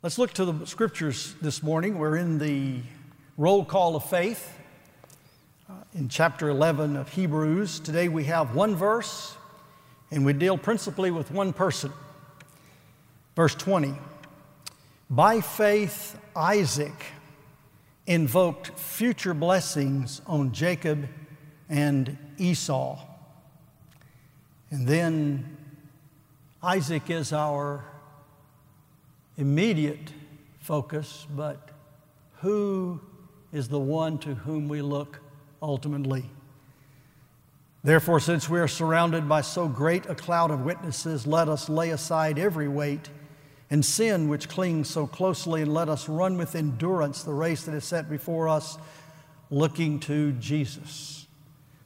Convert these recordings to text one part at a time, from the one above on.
Let's look to the scriptures this morning. We're in the roll call of faith uh, in chapter 11 of Hebrews. Today we have one verse and we deal principally with one person. Verse 20 By faith, Isaac invoked future blessings on Jacob and Esau. And then Isaac is our immediate focus, but who is the one to whom we look ultimately? Therefore, since we are surrounded by so great a cloud of witnesses, let us lay aside every weight and sin which clings so closely, and let us run with endurance the race that is set before us, looking to Jesus,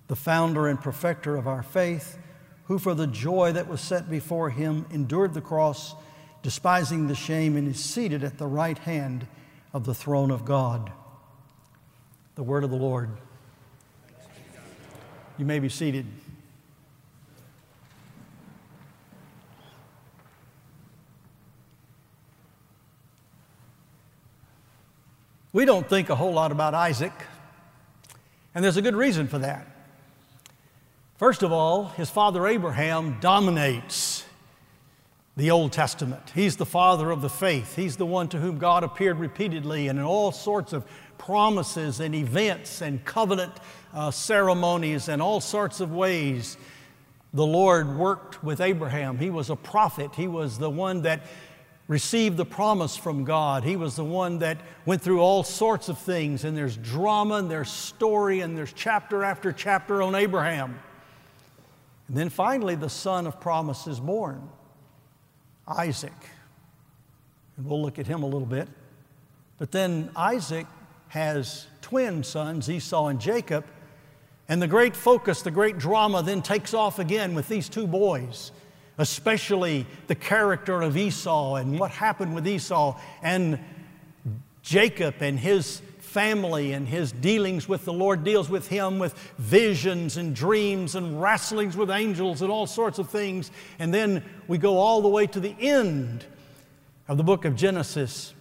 the founder and perfecter of our faith, who for the joy that was set before him endured the cross, despising the shame, and is seated at the right hand of the throne of God. The word of the Lord. You may be seated. We don't think a whole lot about Isaac, and there's a good reason for that. First of all, his father Abraham dominates the Old Testament. He's the father of the faith. He's the one to whom God appeared repeatedly and in all sorts of promises and events and covenant uh, ceremonies and all sorts of ways. The Lord worked with Abraham. He was a prophet. He was the one that received the promise from God. He was the one that went through all sorts of things, and there's drama, and there's story, and there's chapter after chapter on Abraham. And then finally, the son of promise is born, Isaac. And we'll look at him a little bit. But then Isaac has twin sons, Esau and Jacob. And the great focus, the great drama then takes off again with these two boys especially the character of Esau and what happened with Esau and Jacob and his family and his dealings with the Lord deals with him with visions and dreams and wrestlings with angels and all sorts of things. And then we go all the way to the end of the book of Genesis,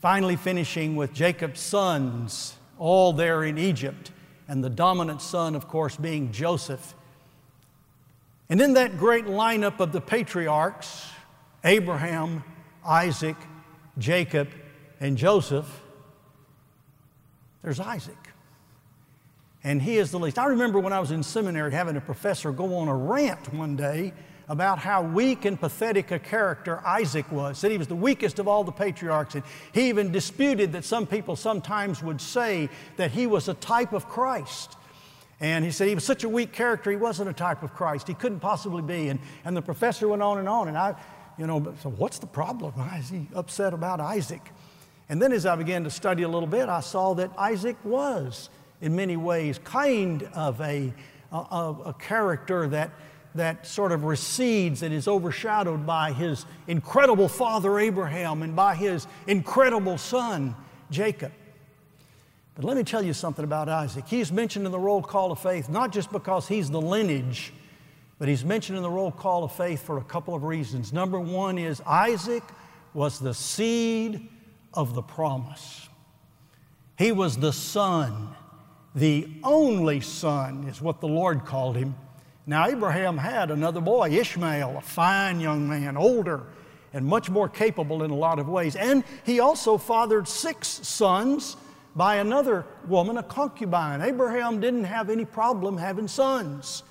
finally finishing with Jacob's sons, all there in Egypt, and the dominant son, of course, being Joseph. And in that great lineup of the patriarchs, Abraham, Isaac, Jacob, and Joseph, there's Isaac. And he is the least. I remember when I was in seminary having a professor go on a rant one day about how weak and pathetic a character Isaac was. Said he was the weakest of all the patriarchs. And he even disputed that some people sometimes would say that he was a type of Christ. And he said he was such a weak character, he wasn't a type of Christ. He couldn't possibly be. And, and the professor went on and on. And I, you know, so what's the problem? Why is he upset about Isaac? And then as I began to study a little bit, I saw that Isaac was, in many ways, kind of a, a, a character that, that sort of recedes and is overshadowed by his incredible father Abraham and by his incredible son Jacob. But let me tell you something about Isaac. He's mentioned in the roll call of faith not just because he's the lineage, but he's mentioned in the roll call of faith for a couple of reasons. Number one is Isaac was the seed of the promise, he was the son, the only son, is what the Lord called him. Now, Abraham had another boy, Ishmael, a fine young man, older and much more capable in a lot of ways. And he also fathered six sons by another woman, a concubine. Abraham didn't have any problem having sons.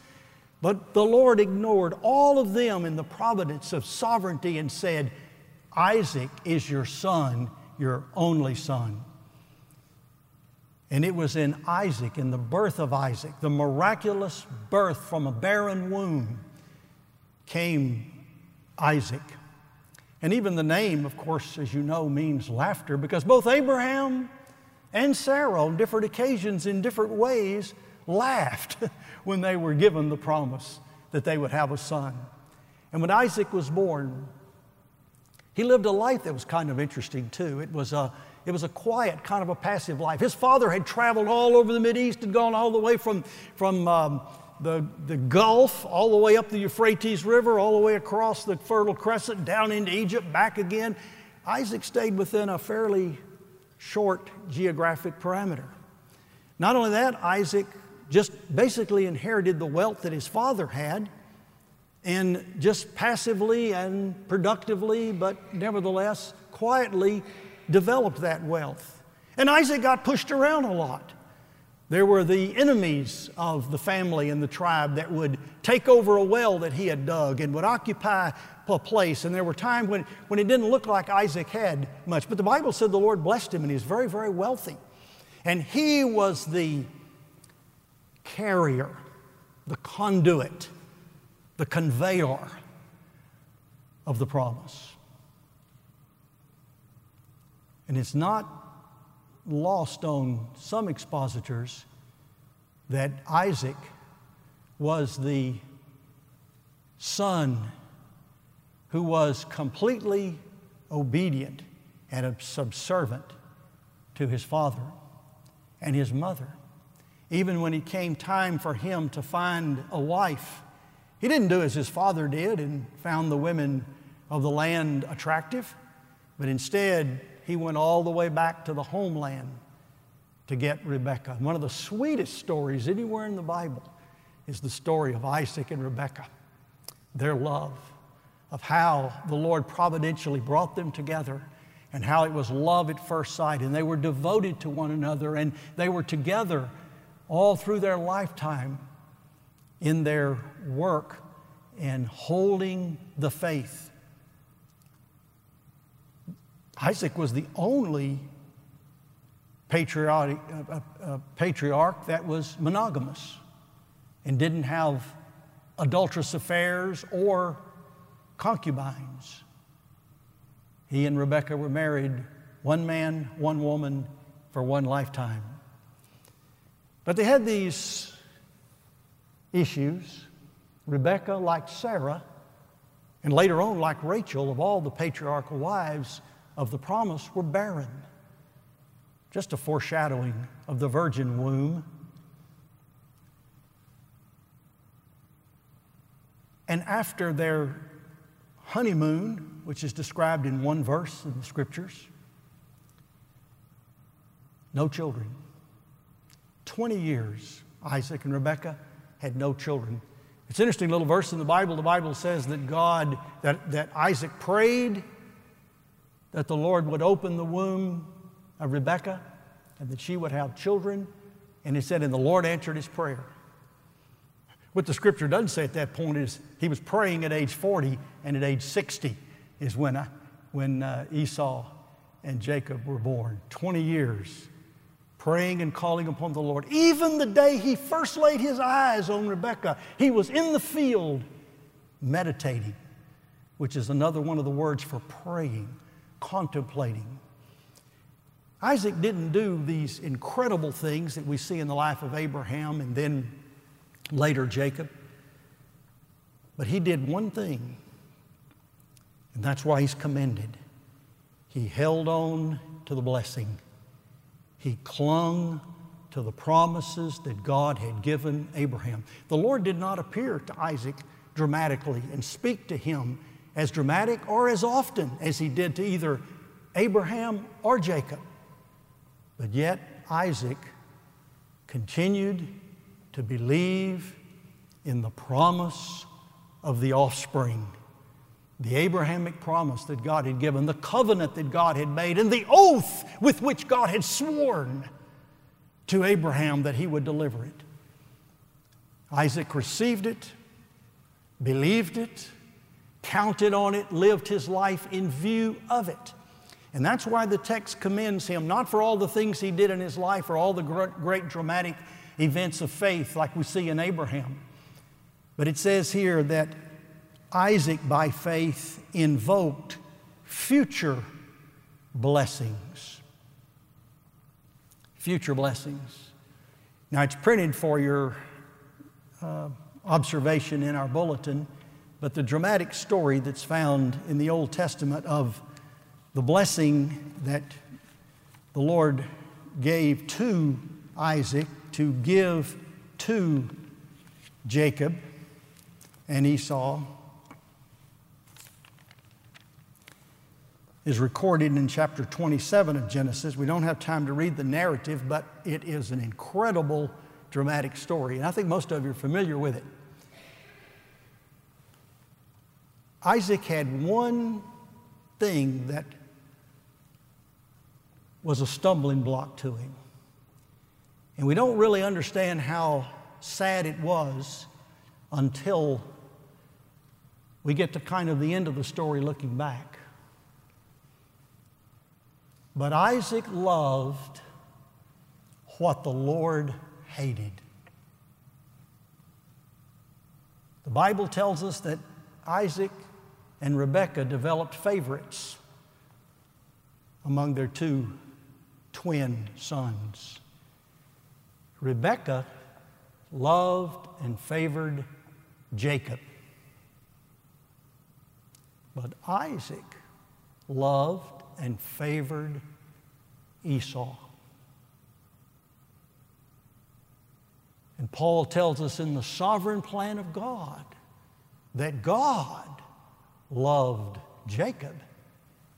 But the Lord ignored all of them in the providence of sovereignty and said, Isaac is your son, your only son. And it was in Isaac, in the birth of Isaac, the miraculous birth from a barren womb, came Isaac. And even the name, of course, as you know, means laughter because both Abraham and Sarah, on different occasions, in different ways, laughed when they were given the promise that they would have a son. And when Isaac was born, he lived a life that was kind of interesting too. It was a, it was a quiet, kind of a passive life. His father had traveled all over the Mideast and gone all the way from, from um, the, the Gulf, all the way up the Euphrates River, all the way across the Fertile Crescent, down into Egypt, back again. Isaac stayed within a fairly short geographic parameter. Not only that, Isaac just basically inherited the wealth that his father had and just passively and productively, but nevertheless quietly developed that wealth. And Isaac got pushed around a lot. There were the enemies of the family and the tribe that would take over a well that he had dug and would occupy a place. And there were times when, when it didn't look like Isaac had much. But the Bible said the Lord blessed him and he's very, very wealthy. And he was the carrier, the conduit, the conveyor of the promise. And it's not lost on some expositors that Isaac was the son who was completely obedient and subservient to his father and his mother. Even when it came time for him to find a wife, he didn't do as his father did and found the women of the land attractive, but instead he went all the way back to the homeland to get Rebekah. One of the sweetest stories anywhere in the Bible is the story of Isaac and Rebekah, their love, of how the Lord providentially brought them together and how it was love at first sight, and they were devoted to one another, and they were together all through their lifetime in their work and holding the faith Isaac was the only patriarch, uh, uh, uh, patriarch that was monogamous and didn't have adulterous affairs or concubines. He and Rebekah were married, one man, one woman, for one lifetime. But they had these issues. Rebekah, like Sarah, and later on, like Rachel, of all the patriarchal wives, of the promise were barren. Just a foreshadowing of the virgin womb. And after their honeymoon, which is described in one verse in the scriptures, no children. 20 years, Isaac and Rebekah had no children. It's an interesting little verse in the Bible. The Bible says that God, that, that Isaac prayed that the Lord would open the womb of Rebekah and that she would have children. And he said, and the Lord answered his prayer. What the scripture doesn't say at that point is he was praying at age 40, and at age 60 is when, I, uh, when uh, Esau and Jacob were born. 20 years praying and calling upon the Lord. Even the day he first laid his eyes on Rebekah, he was in the field meditating, which is another one of the words for praying contemplating. Isaac didn't do these incredible things that we see in the life of Abraham and then later Jacob, but he did one thing, and that's why he's commended. He held on to the blessing, he clung to the promises that God had given Abraham. The Lord did not appear to Isaac dramatically and speak to him as dramatic or as often as he did to either Abraham or Jacob. But yet, Isaac continued to believe in the promise of the offspring, the Abrahamic promise that God had given, the covenant that God had made, and the oath with which God had sworn to Abraham that he would deliver it. Isaac received it, believed it, counted on it, lived his life in view of it. And that's why the text commends him, not for all the things he did in his life or all the great dramatic events of faith like we see in Abraham, but it says here that Isaac, by faith, invoked future blessings. Future blessings. Now, it's printed for your uh, observation in our bulletin. But the dramatic story that's found in the Old Testament of the blessing that the Lord gave to Isaac to give to Jacob and Esau. Is recorded in chapter 27 of Genesis. We don't have time to read the narrative, but it is an incredible dramatic story, and I think most of you are familiar with it. Isaac had one thing that was a stumbling block to him. And we don't really understand how sad it was until we get to kind of the end of the story looking back. But Isaac loved what the Lord hated. The Bible tells us that Isaac and Rebekah developed favorites among their two twin sons. Rebekah loved and favored Jacob. But Isaac loved and favored Esau. And Paul tells us in the sovereign plan of God that God loved Jacob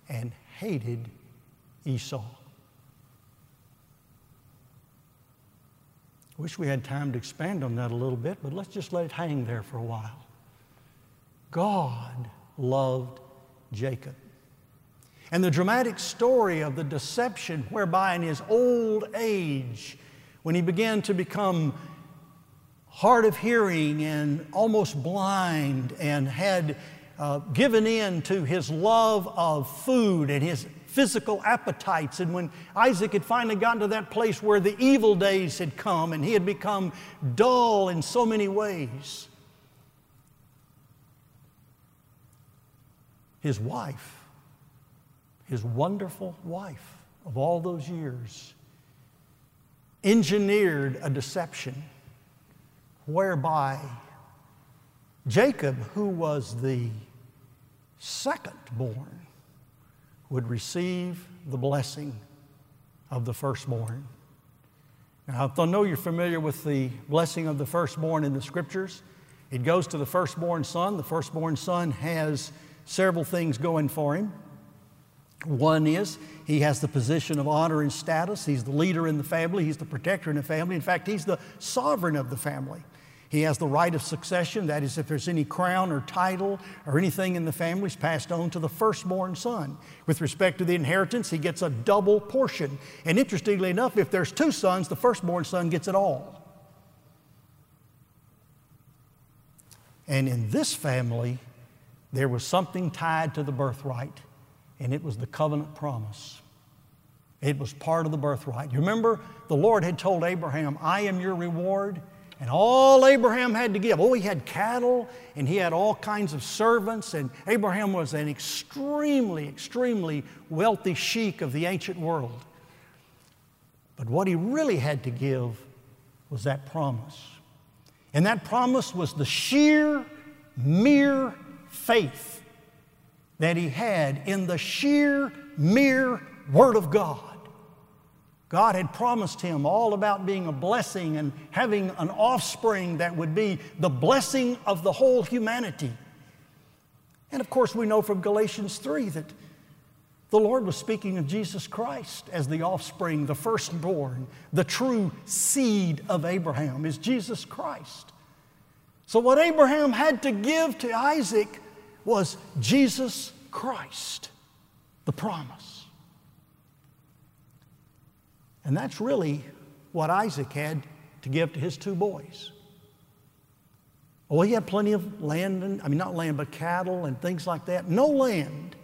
and hated Esau. I wish we had time to expand on that a little bit, but let's just let it hang there for a while. God loved Jacob. And the dramatic story of the deception whereby in his old age, when he began to become hard of hearing and almost blind and had uh, given in to his love of food and his physical appetites. And when Isaac had finally gotten to that place where the evil days had come and he had become dull in so many ways, his wife, his wonderful wife of all those years, engineered a deception whereby Jacob, who was the second born, would receive the blessing of the firstborn. Now, I know you're familiar with the blessing of the firstborn in the scriptures. It goes to the firstborn son. The firstborn son has several things going for him. One is he has the position of honor and status. He's the leader in the family, he's the protector in the family. In fact, he's the sovereign of the family. He has the right of succession, that is, if there's any crown or title or anything in the family, is passed on to the firstborn son. With respect to the inheritance, he gets a double portion. And interestingly enough, if there's two sons, the firstborn son gets it all. And in this family, there was something tied to the birthright, and it was the covenant promise. It was part of the birthright. You remember, the Lord had told Abraham, I am your reward and all Abraham had to give, oh, he had cattle and he had all kinds of servants, and Abraham was an extremely, extremely wealthy sheik of the ancient world. But what he really had to give was that promise. And that promise was the sheer, mere faith that he had in the sheer, mere Word of God. God had promised him all about being a blessing and having an offspring that would be the blessing of the whole humanity. And of course, we know from Galatians 3 that the Lord was speaking of Jesus Christ as the offspring, the firstborn, the true seed of Abraham is Jesus Christ. So, what Abraham had to give to Isaac was Jesus Christ, the promise. And that's really what Isaac had to give to his two boys. Oh, he had plenty of land, and, I mean, not land, but cattle and things like that. No land.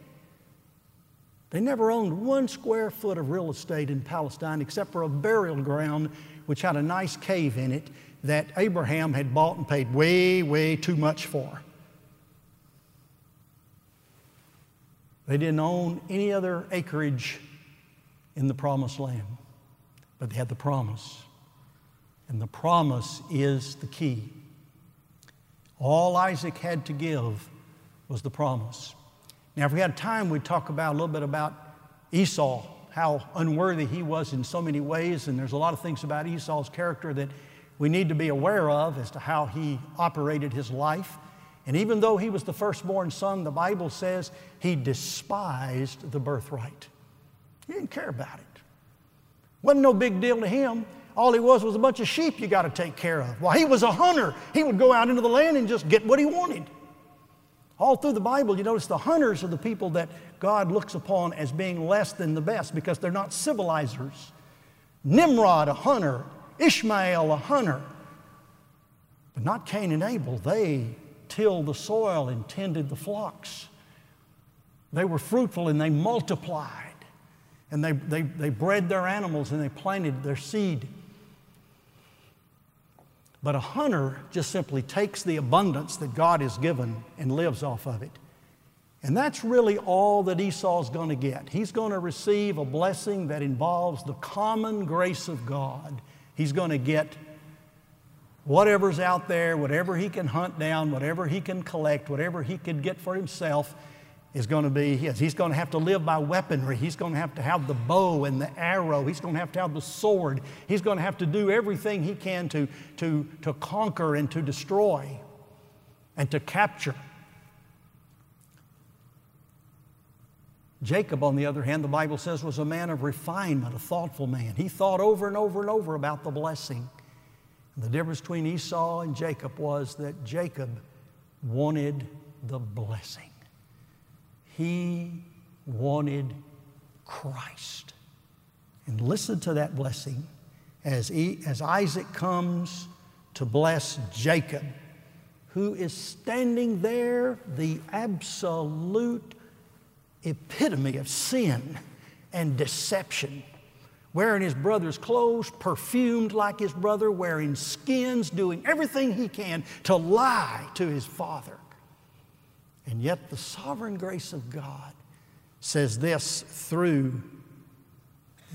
They never owned one square foot of real estate in Palestine except for a burial ground which had a nice cave in it that Abraham had bought and paid way, way too much for. They didn't own any other acreage in the promised land but they had the promise. And the promise is the key. All Isaac had to give was the promise. Now, if we had time, we'd talk about a little bit about Esau, how unworthy he was in so many ways. And there's a lot of things about Esau's character that we need to be aware of as to how he operated his life. And even though he was the firstborn son, the Bible says he despised the birthright. He didn't care about it. Wasn't no big deal to him. All he was was a bunch of sheep you got to take care of. While he was a hunter, he would go out into the land and just get what he wanted. All through the Bible, you notice the hunters are the people that God looks upon as being less than the best because they're not civilizers. Nimrod, a hunter, Ishmael, a hunter, but not Cain and Abel. They tilled the soil and tended the flocks. They were fruitful and they multiplied. And they, they, they bred their animals and they planted their seed. But a hunter just simply takes the abundance that God has given and lives off of it. And that's really all that Esau's going to get. He's going to receive a blessing that involves the common grace of God. He's going to get whatever's out there, whatever he can hunt down, whatever he can collect, whatever he can get for himself is going to be his. He's going to have to live by weaponry. He's going to have to have the bow and the arrow. He's going to have to have the sword. He's going to have to do everything he can to, to, to conquer and to destroy and to capture. Jacob, on the other hand, the Bible says, was a man of refinement, a thoughtful man. He thought over and over and over about the blessing. The difference between Esau and Jacob was that Jacob wanted the blessing. He wanted Christ. And listen to that blessing as, he, as Isaac comes to bless Jacob, who is standing there, the absolute epitome of sin and deception. Wearing his brother's clothes, perfumed like his brother, wearing skins, doing everything he can to lie to his father. And yet, the sovereign grace of God says this through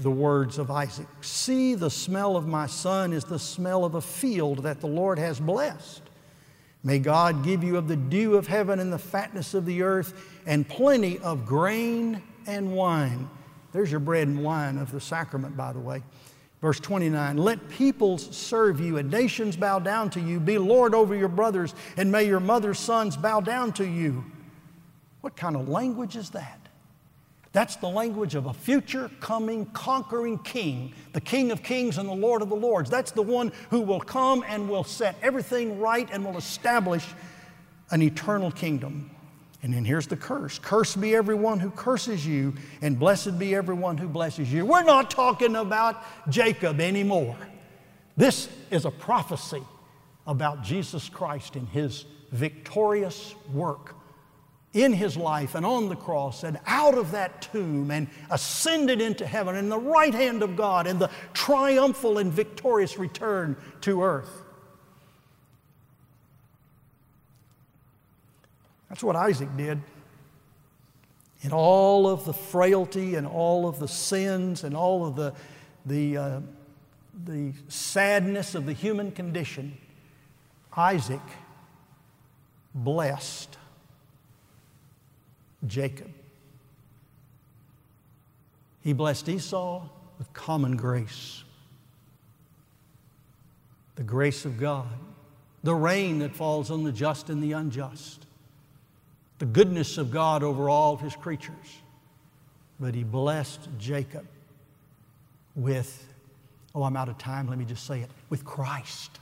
the words of Isaac See, the smell of my son is the smell of a field that the Lord has blessed. May God give you of the dew of heaven and the fatness of the earth and plenty of grain and wine. There's your bread and wine of the sacrament, by the way. Verse 29 Let peoples serve you and nations bow down to you. Be Lord over your brothers, and may your mother's sons bow down to you. What kind of language is that? That's the language of a future coming conquering king, the King of kings and the Lord of the lords. That's the one who will come and will set everything right and will establish an eternal kingdom. And then here's the curse Cursed be everyone who curses you, and blessed be everyone who blesses you. We're not talking about Jacob anymore. This is a prophecy about Jesus Christ and his victorious work in his life and on the cross and out of that tomb and ascended into heaven in the right hand of God and the triumphal and victorious return to earth. That's what Isaac did. In all of the frailty and all of the sins and all of the, the, uh, the sadness of the human condition, Isaac blessed Jacob. He blessed Esau with common grace. The grace of God, the rain that falls on the just and the unjust, the goodness of God over all of his creatures. But he blessed Jacob with, oh, I'm out of time, let me just say it, with Christ.